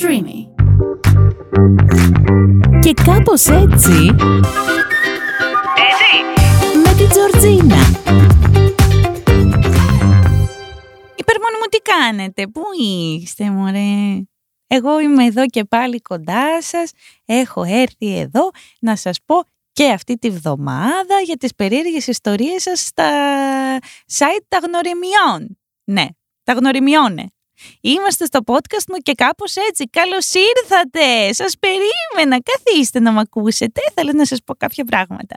Streamy. Και κάπως έτσι... Έτσι. Με την Τζορτζίνα. Υπερμόνοι μου τι κάνετε, πού είστε μωρέ; Εγώ είμαι εδώ και πάλι κοντά σας, έχω έρθει εδώ να σας πω και αυτή τη βδομάδα για τις περίεργες ιστορίες σας στα site τα γνωριμιών. Ναι, τα γνωριμιώνε. Είμαστε στο podcast μου και κάπως έτσι. Καλώς ήρθατε! Σας περίμενα. Καθίστε να μ' ακούσετε. Θέλω να σας πω κάποια πράγματα.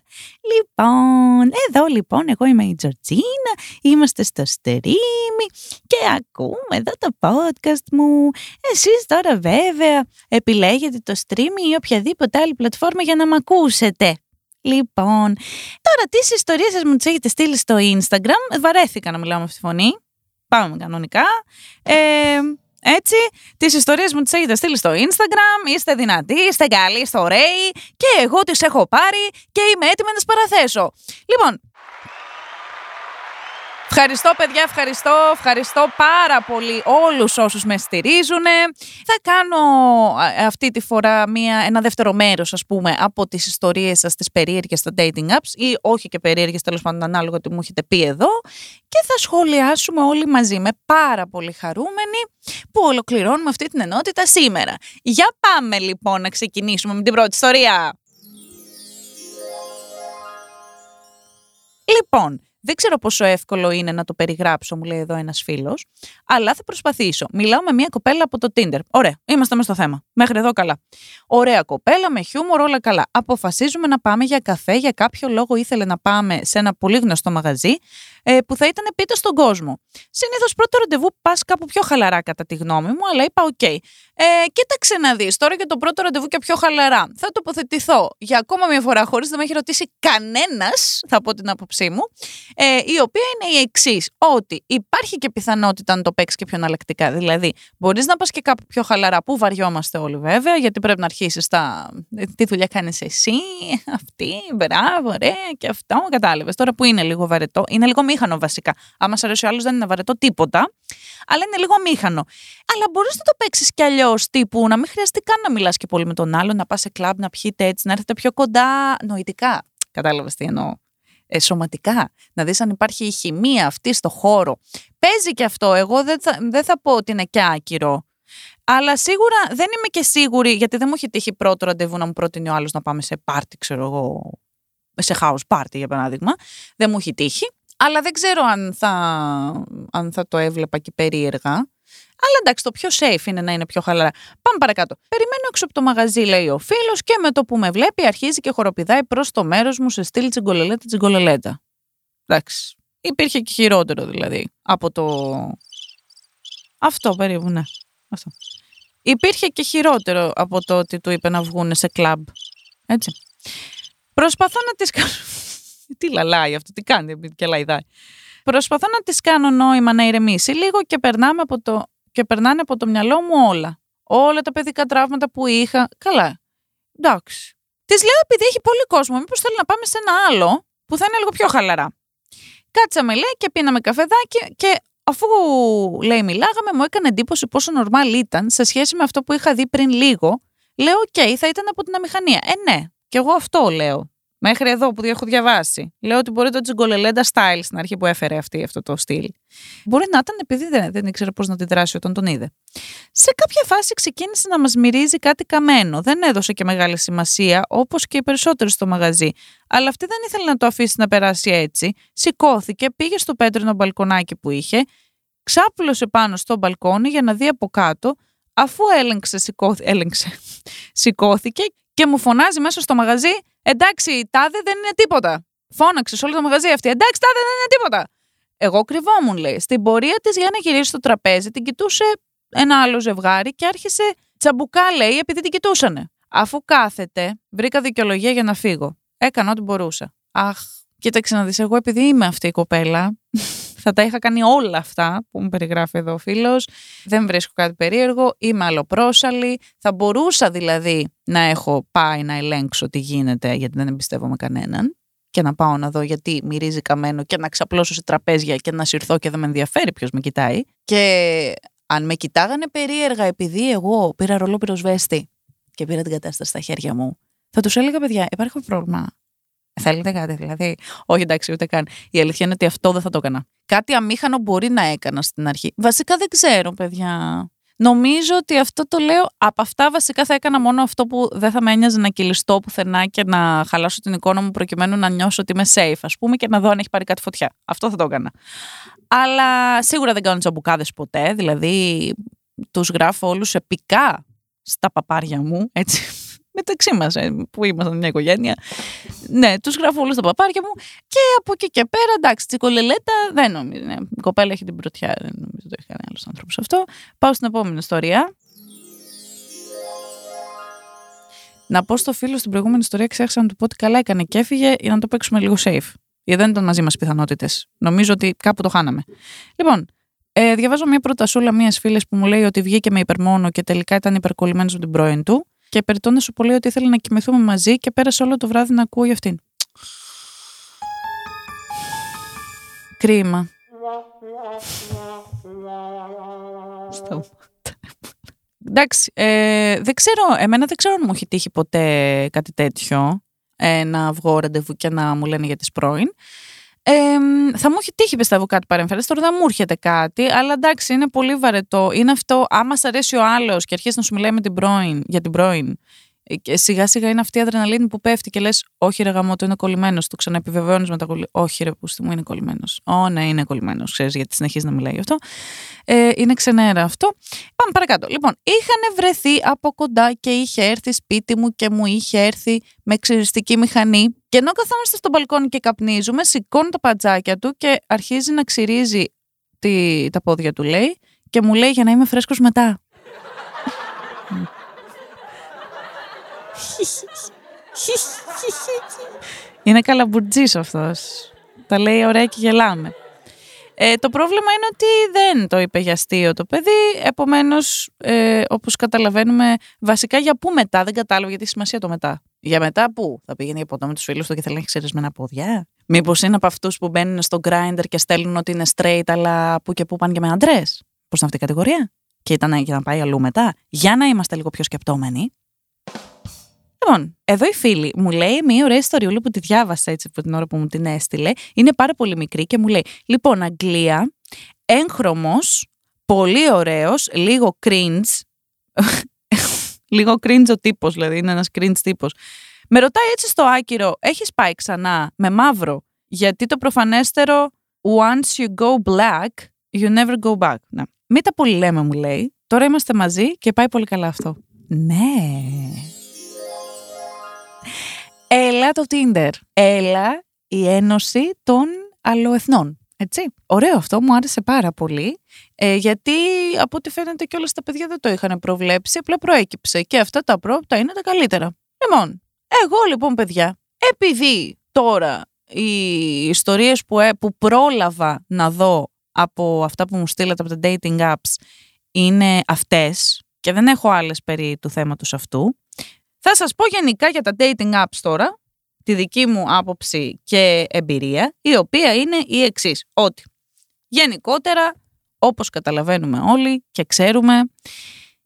Λοιπόν, εδώ λοιπόν εγώ είμαι η Τζορτζίνα. Είμαστε στο Streamy και ακούμε εδώ το podcast μου. Εσείς τώρα βέβαια επιλέγετε το Streamy ή οποιαδήποτε άλλη πλατφόρμα για να μ' ακούσετε. Λοιπόν, τώρα τις ιστορίες σας μου τις έχετε στείλει στο Instagram. Βαρέθηκα να μιλάω με αυτή τη φωνή. Πάμε κανονικά. Ε, έτσι, τις ιστορίες μου τις έχετε στείλει στο Instagram. Είστε δυνατοί, είστε καλοί, είστε ωραίοι. Και εγώ τις έχω πάρει και είμαι έτοιμη να τις παραθέσω. Λοιπόν, Ευχαριστώ παιδιά, ευχαριστώ, ευχαριστώ πάρα πολύ όλους όσους με στηρίζουν. Θα κάνω α, αυτή τη φορά μια, ένα δεύτερο μέρος ας πούμε από τις ιστορίες σας τις περίεργες στα dating apps ή όχι και περίεργες τέλος πάντων ανάλογα τι μου έχετε πει εδώ και θα σχολιάσουμε όλοι μαζί με πάρα πολύ χαρούμενοι που ολοκληρώνουμε αυτή την ενότητα σήμερα. Για πάμε λοιπόν να ξεκινήσουμε με την πρώτη ιστορία. Λοιπόν, δεν ξέρω πόσο εύκολο είναι να το περιγράψω, μου λέει εδώ ένας φίλος, αλλά θα προσπαθήσω. Μιλάω με μια κοπέλα από το Tinder. Ωραία, είμαστε μες στο θέμα. Μέχρι εδώ καλά. Ωραία κοπέλα, με χιούμορ, όλα καλά. Αποφασίζουμε να πάμε για καφέ. Για κάποιο λόγο ήθελε να πάμε σε ένα πολύ γνωστό μαγαζί ε, που θα ήταν πίτα στον κόσμο. Συνήθως πρώτο ραντεβού πας κάπου πιο χαλαρά, κατά τη γνώμη μου, αλλά είπα: Οκ. Ε, κοίταξε να δεις τώρα για το πρώτο ραντεβού και πιο χαλαρά. Θα τοποθετηθώ για ακόμα μια φορά, χωρίς να με έχει ρωτήσει κανένας, θα πω την άποψή μου, ε, η οποία είναι η εξής: Ότι υπάρχει και πιθανότητα να το παίξεις και πιο αναλλακτικά. Δηλαδή, μπορείς να πας και κάπου πιο χαλαρά, που βαριόμαστε όλοι βέβαια, γιατί πρέπει να αρχίσεις τα. ε, Τι δουλειά κάνεις εσύ, αυτή, μπράβο, ωραία, και αυτό. Κατάλαβες. Τώρα που είναι λίγο βαρετό, είναι λίγο μήχανο βασικά. Άμα σ' αρέσει ο άλλος, δεν είναι βαρετό τίποτα, αλλά είναι λίγο μήχανο. Αλλά μπορείς να το παίξεις κι αλλιώς, τύπου να μην χρειαστεί καν να μιλάς και πολύ με τον άλλον, να πας σε κλαμπ, να πιείτε έτσι, να έρθετε πιο κοντά νοητικά. Κατάλαβες τι εννοώ. Ε, σωματικά. Να δεις αν υπάρχει η χημεία αυτή στο χώρο. Παίζει και αυτό. Εγώ δεν θα, δεν θα πω ότι είναι και άκυρο. Αλλά σίγουρα δεν είμαι και σίγουρη, γιατί δεν μου έχει τύχει πρώτο ραντεβού να μου πρότεινε ο άλλος να πάμε σε πάρτι, ξέρω εγώ. Σε house party, για παράδειγμα. Δεν μου έχει τύχει. Αλλά δεν ξέρω αν θα, αν θα το έβλεπα και περίεργα. Αλλά εντάξει, το πιο safe είναι να είναι πιο χαλαρά. Πάμε παρακάτω. Περιμένω έξω από το μαγαζί, λέει ο φίλος, και με το που με βλέπει αρχίζει και χοροπηδάει προς το μέρος μου σε στυλ τσιγκολελέτα τσιγκολελέτα. Εντάξει. Υπήρχε και χειρότερο δηλαδή από το. Αυτό περίπου, ναι. Αυτό. Υπήρχε και χειρότερο από το ότι του είπε να βγούνε σε κλαμπ. Έτσι. Προσπαθώ να τις κάνω... τι λαλάει αυτό, τι κάνει και λαϊδάει. Προσπαθώ να τις κάνω νόημα να ηρεμήσει λίγο και, περνάμε από το... και περνάνε από το μυαλό μου όλα. Όλα τα παιδικά τραύματα που είχα. Καλά. Εντάξει. Της λέω επειδή έχει πολύ κόσμο, μήπως θέλει να πάμε σε ένα άλλο που θα είναι λίγο πιο χαλαρά. Κάτσαμε, λέει, και πίναμε καφεδάκι και αφού λέει μιλάγαμε, μου έκανε εντύπωση πόσο νορμάλ ήταν σε σχέση με αυτό που είχα δει πριν λίγο. Λέω, οκ, θα ήταν από την αμηχανία. Ε, ναι, και εγώ αυτό λέω. Μέχρι εδώ που έχω διαβάσει. Λέω ότι μπορεί το τζιγκολελέντα style στην αρχή που έφερε αυτή αυτό το στυλ. Μπορεί να ήταν επειδή δεν, δεν ήξερε πώς να αντιδράσει όταν τον είδε. Σε κάποια φάση ξεκίνησε να μας μυρίζει κάτι καμένο. Δεν έδωσε και μεγάλη σημασία, όπως και οι περισσότεροι στο μαγαζί. Αλλά αυτή δεν ήθελε να το αφήσει να περάσει έτσι. Σηκώθηκε, πήγε στο πέτρινο μπαλκονάκι που είχε, ξάπλωσε πάνω στο μπαλκόνι για να δει από κάτω, αφού έλεγξε, σηκώθη, έλεγξε, σηκώθηκε και μου φωνάζει μέσα στο μαγαζί Εντάξει, τάδε δεν είναι τίποτα. Φώναξε σε όλο το μαγαζί αυτή. Εντάξει, τάδε δεν είναι τίποτα. Εγώ κρυβόμουν, λέει. Στην πορεία της για να γυρίσει στο τραπέζι, την κοιτούσε ένα άλλο ζευγάρι και άρχισε τσαμπουκά, λέει, επειδή την κοιτούσανε. Αφού κάθεται, βρήκα δικαιολογία για να φύγω. Έκανα ό,τι μπορούσα. Αχ, κοίταξε να δεις, εγώ επειδή είμαι αυτή η κοπέλα, θα τα είχα κάνει όλα αυτά που μου περιγράφει εδώ ο φίλος. Δεν βρίσκω κάτι περίεργο. Είμαι αλλοπρόσαλη. Θα μπορούσα δηλαδή να έχω πάει να ελέγξω τι γίνεται, γιατί δεν εμπιστεύομαι κανέναν. Και να πάω να δω γιατί μυρίζει καμένο και να ξαπλώσω σε τραπέζια και να συρθώ και δεν με ενδιαφέρει ποιος με κοιτάει. Και αν με κοιτάγανε περίεργα επειδή εγώ πήρα ρολό πυροσβέστη και πήρα την κατάσταση στα χέρια μου, θα τους έλεγα, παιδιά, υπάρχει πρόβλημα. Θέλετε κάτι, δηλαδή; Όχι, εντάξει, ούτε καν. Η αλήθεια είναι ότι αυτό δεν θα το έκανα. Κάτι αμήχανο μπορεί να έκανα στην αρχή. Βασικά δεν ξέρω, παιδιά. Νομίζω ότι αυτό το λέω. Από αυτά βασικά θα έκανα μόνο αυτό που δεν θα με ένοιαζε να κυλιστώ πουθενά και να χαλάσω την εικόνα μου προκειμένου να νιώσω ότι είμαι safe, ας πούμε, και να δω αν έχει πάρει κάτι φωτιά. Αυτό θα το έκανα. Αλλά σίγουρα δεν κάνω τσαμπουκάδες ποτέ. Δηλαδή, τους γράφω όλους επικά στα παπάρια μου, έτσι, μεταξύ μας, ε, που ήμασταν μια οικογένεια. Ναι, τους γράφω όλους στα παπάρια μου και από εκεί και πέρα, εντάξει, τσικολελέτα δεν νομίζω. Ναι, η κοπέλα έχει την πρωτιά, δεν νομίζω ότι το έχει κάνει άλλος άνθρωπος αυτό. Πάω στην επόμενη ιστορία. Να πω στο φίλο στην προηγούμενη ιστορία, ξέχασα να του πω ότι καλά έκανε και έφυγε για να το παίξουμε λίγο safe. Γιατί δεν ήταν μαζί μας πιθανότητες. Νομίζω ότι κάπου το χάναμε. Λοιπόν, ε, διαβάζω μια προτασούλα μιας φίλης που μου λέει ότι βγήκε με υπερμόνο και τελικά ήταν υπερκολλημένος με την πρώην του. Και περιτώνε σου πολύ ότι ήθελε να κοιμηθούμε μαζί και πέρασε όλο το βράδυ να ακούω για αυτήν. Κρίμα. Εντάξει, ε, δεν ξέρω, εμένα δεν ξέρω αν μου έχει τύχει ποτέ κάτι τέτοιο, ε, να βγω ραντεβού και να μου λένε για τις πρώην. Ε, θα μου έχει τύχει πιστεύω κάτι παρεμφερές, τώρα δεν μου έρχεται κάτι, αλλά εντάξει είναι πολύ βαρετό. Είναι αυτό, άμα σ' αρέσει ο άλλος και αρχίσει να σου μιλάει με την πρώην, για την πρώην και σιγά σιγά είναι αυτή η αδρεναλίνη που πέφτει και λες: Όχι, ρε γαμό, το είναι κολλημένος. Το ξαναεπιβεβαιώνεις με τα κολλή. Όχι, ρε πούστη μου είναι κολλημένος. Ω, ναι, είναι κολλημένος. Ξέρεις γιατί συνεχίζει να μιλάει γι' αυτό. Ε, είναι ξενέρα αυτό. Πάμε παρακάτω. Λοιπόν, είχαν βρεθεί από κοντά και είχε έρθει σπίτι μου και μου είχε έρθει με ξυριστική μηχανή. Και ενώ καθόμαστε στο μπαλκόνι και καπνίζουμε, σηκώνει τα πατζάκια του και αρχίζει να ξυρίζει τη, τα πόδια του, λέει, και μου λέει για να είμαι φρέσκος μετά. Είναι καλαμπουρτζής αυτός. Τα λέει ωραία και γελάμε. Ε, το πρόβλημα είναι ότι δεν το είπε για αστείο το παιδί, επομένως, ε, όπως καταλαβαίνουμε, βασικά για πού μετά, δεν κατάλαβα γιατί σημασία το μετά. Για μετά πού, θα πήγαινε ποτό με τους φίλους του και θέλει να έχει ξερισμένα πόδια. Μήπως είναι από αυτούς που μπαίνουν στο grinder και στέλνουν ότι είναι straight, αλλά που και πού πάνε και με αντρές. Πώς είναι αυτή η κατηγορία; Και ήταν για να πάει αλλού μετά. Για να είμαστε λίγο πιο σκεπτόμενοι. Λοιπόν, εδώ η φίλη μου λέει μια ωραία ιστοριούλα που τη διάβασα έτσι από την ώρα που μου την έστειλε. Είναι πάρα πολύ μικρή και μου λέει: Λοιπόν, Αγγλία, έγχρωμος, πολύ ωραίος, λίγο cringe. λίγο cringe ο τύπος, δηλαδή είναι ένας cringe τύπος. Με ρωτάει έτσι στο άκυρο, έχεις πάει ξανά με μαύρο, γιατί το προφανέστερο once you go black, you never go back. Να. Μην τα πολύ λέμε, μου λέει. Τώρα είμαστε μαζί και πάει πολύ καλά αυτό. Ναι. Έλα το Tinder. Έλα η ένωση των αλλοεθνών. Έτσι. Ωραίο αυτό, μου άρεσε πάρα πολύ. Ε, γιατί από ό,τι φαίνεται και όλα τα παιδιά δεν το είχαν προβλέψει, απλά προέκυψε. Και αυτά τα πρώτα είναι τα καλύτερα. Λοιπόν, εγώ λοιπόν παιδιά, επειδή τώρα οι ιστορίες που, ε, που πρόλαβα να δω από αυτά που μου στείλατε από τα dating apps είναι αυτές και δεν έχω άλλες περί του θέματος αυτού, θα σας πω γενικά για τα dating apps τώρα, τη δική μου άποψη και εμπειρία, η οποία είναι η εξής ότι γενικότερα, όπως καταλαβαίνουμε όλοι και ξέρουμε,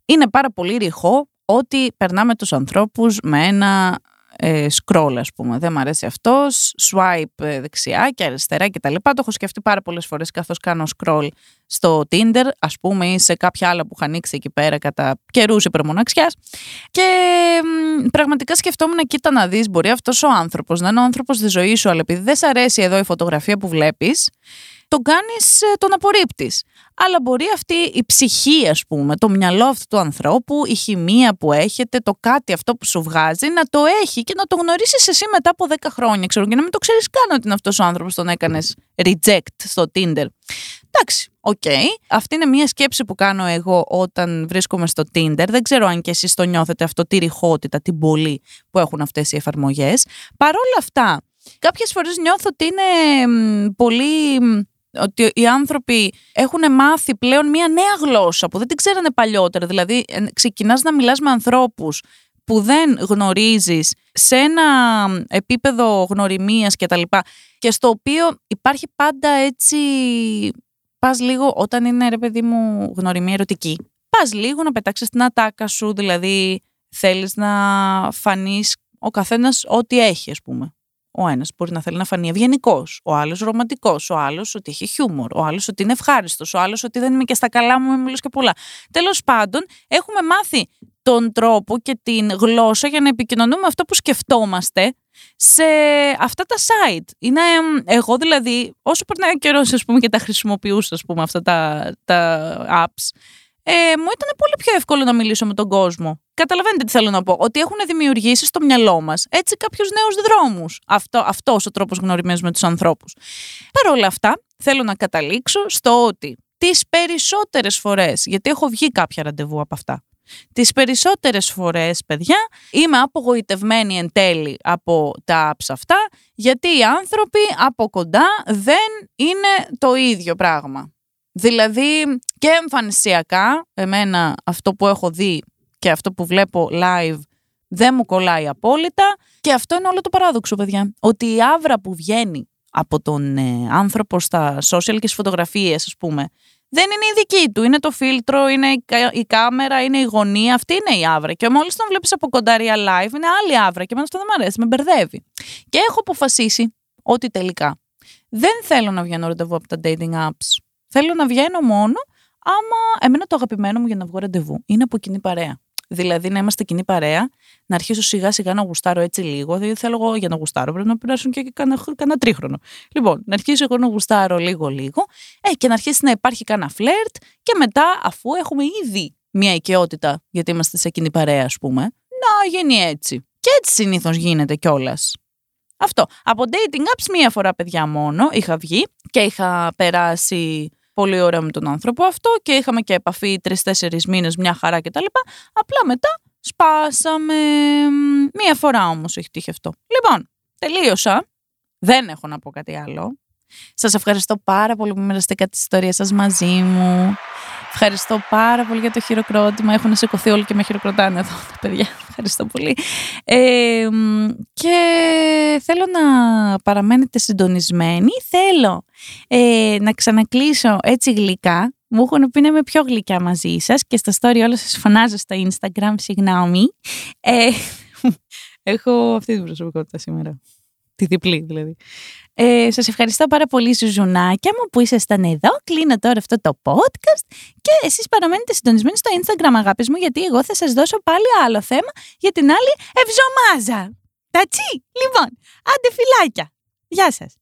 είναι πάρα πολύ ρηχό ότι περνάμε τους ανθρώπους με ένα ε, scroll, ας πούμε. Δεν μου αρέσει αυτός, swipe ε, δεξιά και αριστερά και τα λοιπά. Το έχω σκεφτεί πάρα πολλές φορές καθώς κάνω scroll στο Tinder, ας πούμε, ή σε κάποια άλλα που είχα ανοίξει εκεί πέρα κατά καιρούς υπερμοναξιάς. Και μ, πραγματικά σκεφτόμουν, κοίτα να δεις, μπορεί αυτός ο άνθρωπος να είναι ο άνθρωπος της ζωής σου, αλλά επειδή δεν σ' αρέσει εδώ η φωτογραφία που βλέπεις, τον κάνεις, ε, τον απορρίπτεις. Αλλά μπορεί αυτή η ψυχή, ας πούμε, το μυαλό αυτού του ανθρώπου, η χημεία που έχετε, το κάτι αυτό που σου βγάζει, να το έχει και να το γνωρίσεις εσύ μετά από 10 χρόνια, ξέρω, και να μην το ξέρεις καν ότι είναι αυτός ο άνθρωπος τον έκανες reject στο Tinder. Εντάξει, οκ. Αυτή είναι μια σκέψη που κάνω εγώ όταν βρίσκομαι στο Tinder. Δεν ξέρω αν και εσείς το νιώθετε αυτό, τη ρηχότητα, την πολύ που έχουν αυτές οι εφαρμογές. Παρ' όλα αυτά, κάποιες φορές νιώθω ότι είναι μ, πολύ ότι οι άνθρωποι έχουν μάθει πλέον μια νέα γλώσσα που δεν την ξέρανε παλιότερα. Δηλαδή, ε, ξεκινάς να μιλάς με ανθρώπους που δεν γνωρίζεις σε ένα επίπεδο γνωριμίας και τα λοιπά και στο οποίο υπάρχει πάντα έτσι πας λίγο, όταν είναι ρε παιδί μου γνωριμία ερωτική, πας λίγο να πετάξεις την ατάκα σου, δηλαδή θέλεις να φανείς ο καθένας ό,τι έχει, ας πούμε. Ο ένας μπορεί να θέλει να φανεί ευγενικός, ο άλλος ρομαντικός, ο άλλος ότι έχει χιούμορ, ο άλλος ότι είναι ευχάριστος, ο άλλος ότι δεν είμαι και στα καλά μου, με μιλώ και πολλά. Τέλος πάντων, έχουμε μάθει τον τρόπο και την γλώσσα για να επικοινωνούμε αυτό που σκεφτόμαστε σε αυτά τα site. Είναι, εγώ δηλαδή, όσο περνάει ο καιρός, ας πούμε, και τα χρησιμοποιούσα, ας πούμε, αυτά τα, τα apps, ε, μου ήταν πολύ πιο εύκολο να μιλήσω με τον κόσμο. Καταλαβαίνετε τι θέλω να πω. Ότι έχουν δημιουργήσεις στο μυαλό μας έτσι κάποιους νέους δρόμους. Αυτό αυτός ο τρόπος γνωριμίας με τους ανθρώπους. Παρ' όλα αυτά, θέλω να καταλήξω στο ότι τις περισσότερες φορές, γιατί έχω βγει κάποια ραντεβού από αυτά, Τις περισσότερες φορές, παιδιά, είμαι απογοητευμένη εν τέλει από τα apps αυτά, γιατί οι άνθρωποι από κοντά δεν είναι το ίδιο πράγμα. Δηλαδή και εμφανισιακά, εμένα αυτό που έχω δει και αυτό που βλέπω live δεν μου κολλάει απόλυτα και αυτό είναι όλο το παράδοξο, παιδιά. Ότι η άβρα που βγαίνει από τον ε, άνθρωπο στα social και στις φωτογραφίες, ας πούμε, δεν είναι η δική του. Είναι το φίλτρο, είναι η, κάμερα, είναι η γωνία. Αυτή είναι η άβρα. Και μόλις τον βλέπεις από κοντά real live, είναι άλλη άβρα. Και εμένα αυτό δεν μου αρέσει, με μπερδεύει. Και έχω αποφασίσει ότι τελικά δεν θέλω να βγαίνω ραντεβού από τα dating apps. Θέλω να βγαίνω μόνο άμα εμένα το αγαπημένο μου για να βγω ραντεβού είναι από κοινή παρέα. Δηλαδή να είμαστε κοινή παρέα, να αρχίσω σιγά σιγά να γουστάρω έτσι λίγο. Δηλαδή θέλω εγώ για να γουστάρω, πρέπει να περάσουν και κανένα, τρίχρονο. Λοιπόν, να αρχίσω εγώ να γουστάρω λίγο-λίγο ε, και να αρχίσει να υπάρχει κανένα φλερτ και μετά, αφού έχουμε ήδη μια οικειότητα, γιατί είμαστε σε κοινή παρέα, ας πούμε, να γίνει έτσι. Και έτσι συνήθως γίνεται κιόλας. Αυτό. Από dating apps μία φορά, παιδιά, μόνο είχα βγει και είχα περάσει πολύ ωραία με τον άνθρωπο αυτό και είχαμε και επαφή τρει-τέσσερι μήνες, μια χαρά κτλ. Απλά μετά σπάσαμε. Μία φορά όμως έχει τύχει αυτό. Λοιπόν, τελείωσα. Δεν έχω να πω κάτι άλλο. Σας ευχαριστώ πάρα πολύ που μοιραστήκατε τη ιστορία σας μαζί μου. Ευχαριστώ πάρα πολύ για το χειροκρότημα. Έχουν σηκωθεί όλοι και με χειροκροτάνε εδώ τα παιδιά. Ευχαριστώ πολύ. Ε, και θέλω να παραμένετε συντονισμένοι. Θέλω ε, να ξανακλείσω έτσι γλυκά. Μου έχουν πει να είμαι πιο γλυκιά μαζί σας και στα story όλα σας φωνάζω στο Instagram, συγγνώμη. Ε, έχω αυτή την προσωπικότητα σήμερα. Τη διπλή δηλαδή. Ε, σας ευχαριστώ πάρα πολύ Ζουζουνάκια μου που ήσασταν εδώ. Κλείνω τώρα αυτό το podcast και εσείς παραμένετε συντονισμένοι στο Instagram αγάπης μου γιατί εγώ θα σας δώσω πάλι άλλο θέμα για την άλλη εβδομάδα. Τατσι! Λοιπόν, άντε φυλάκια. Γεια σας.